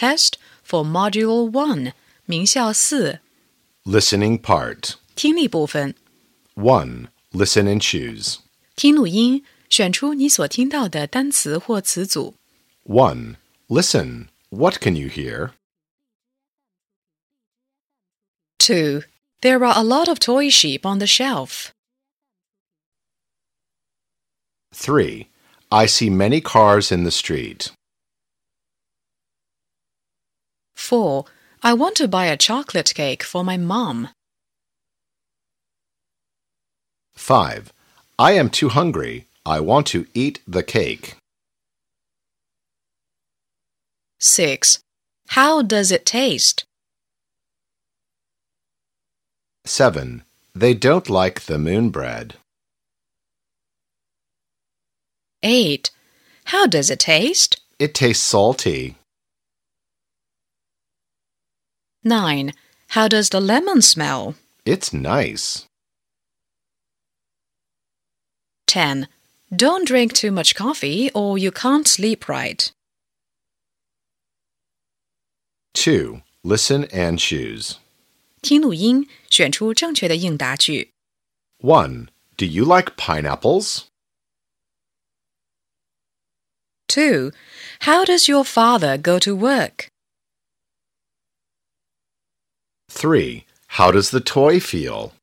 test for Module 1, 名校四 Listening part. 听力部分。 1. Listen and choose. 听录音，选出你所听到的单词或词组。 1. Listen. What can you hear? 2. There are a lot of toy sheep on the shelf. 3. I see many cars in the street. 4. I want to buy a chocolate cake for my mom. 5. I am too hungry. I want to eat the cake. 6. How does it taste? 7. They don't like the moon bread. 8. How does it taste? It tastes salty. 9. How does the lemon smell? It's nice. 10. Don't drink too much coffee or you can't sleep right. 2. Listen and choose. 听录音，选出正确的应答句。 1. Do you like pineapples? 2. How does your father go to work? 3. How does the toy feel?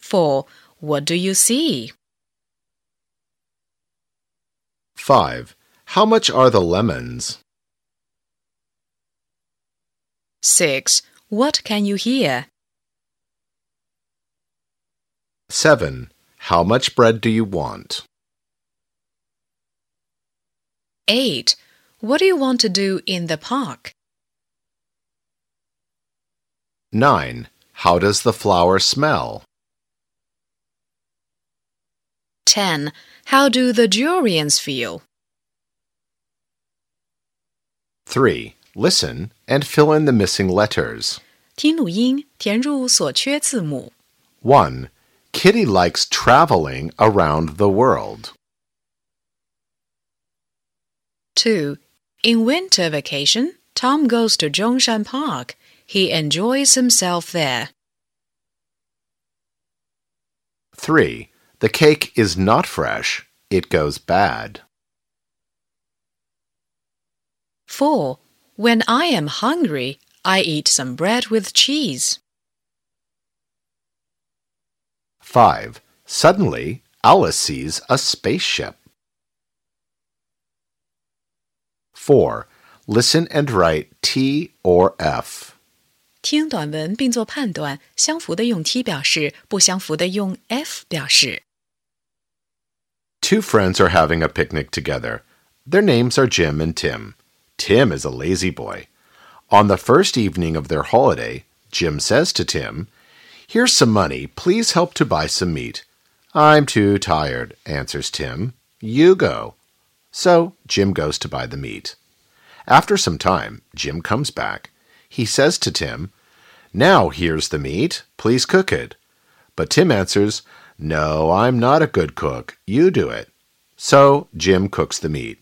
4. What do you see? 5. How much are the lemons? 6. What can you hear? 7. How much bread do you want? 8. What do you want to do in the park? 9. How does the flower smell? 10. How do the durians feel? 3. Listen and fill in the missing letters. 听录音，填入所缺字母。1. Kitty likes traveling around the world. 2. In winter vacation, Tom goes to Zhongshan Park he enjoys himself there. 3. The cake is not fresh. It goes bad. 4. When I am hungry, I eat some bread with cheese. 5. Suddenly, Alice sees a spaceship. 4. Listen and write T or F. 听短文并做判断，相符的用 T 表示，不相符的用 F 表示。 Two friends are having a picnic together. Their names are Jim and Tim. Tim is a lazy boy. On the first evening of their holiday, Jim says to Tim, Here's some money. Please help to buy some meat. I'm too tired, answers Tim. You go. So Jim goes to buy the meat. After some time, Jim comes back. He says to Tim, Now here's the meat. Please cook it. But Tim answers, No, I'm not a good cook. You do it. So Jim cooks the meat.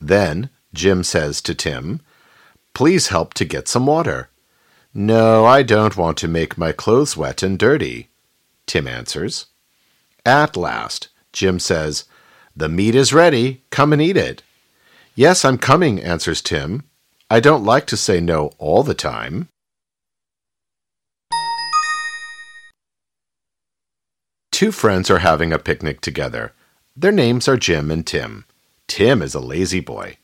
Then Jim says to Tim, Please help to get some water. No, I don't want to make my clothes wet and dirty. Tim answers. At last, Jim says, The meat is ready. Come and eat it. Yes, I'm coming, answers Tim. I don't like to say no all the time. Two friends are having a picnic together. Their names are Jim and Tim. Tim is a lazy boy.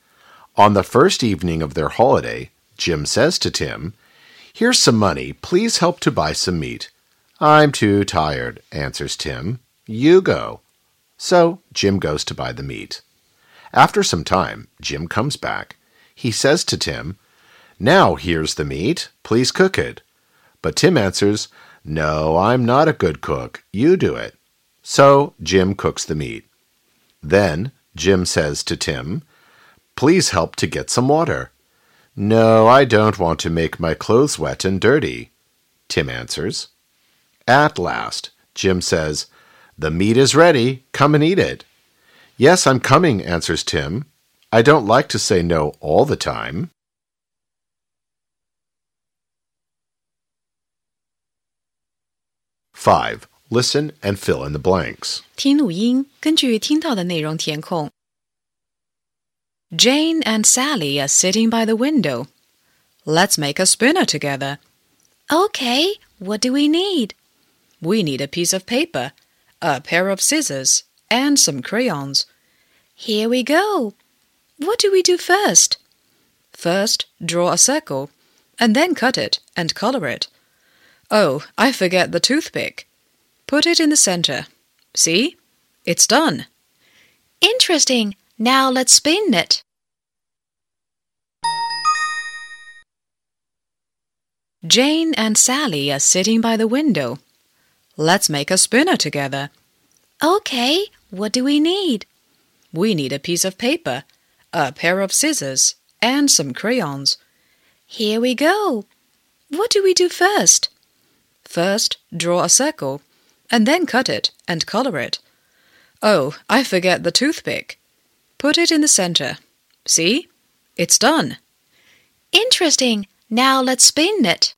On the first evening of their holiday, Jim says to Tim, Here's some money. Please help to buy some meat. I'm too tired, answers Tim. You go. So Jim goes to buy the meat. After some time, Jim comes back. He says to Tim, Now here's the meat. Please cook it. But Tim answers, No, I'm not a good cook. You do it. So Jim cooks the meat. Then Jim says to Tim, Please help to get some water. No, I don't want to make my clothes wet and dirty. Tim answers. At last, Jim says, The meat is ready. Come and eat it. Yes, I'm coming, answers Tim. I don't like to say no all the time. Five. Listen and fill in the blanks. 听录音，根据听到的内容填空。Jane and Sally are sitting by the window. Let's make a spinner together. Okay, what do we need? We need a piece of paper, a pair of scissors, and some crayons. Here we go. What do we do first? First, draw a circle, and then cut it and color it. Oh, I forget the toothpick. Put it in the center. See? It's done. Interesting. Now let's spin it. Jane and Sally are sitting by the window. Let's make a spinner together. Okay, what do we need? We need a piece of paper, a pair of scissors, and some crayons. Here we go. What do we do first? First, draw a circle, and then cut it and color it. Oh, I forget the toothpick. Put it in the center. See? It's done. Interesting. Now let's spin it.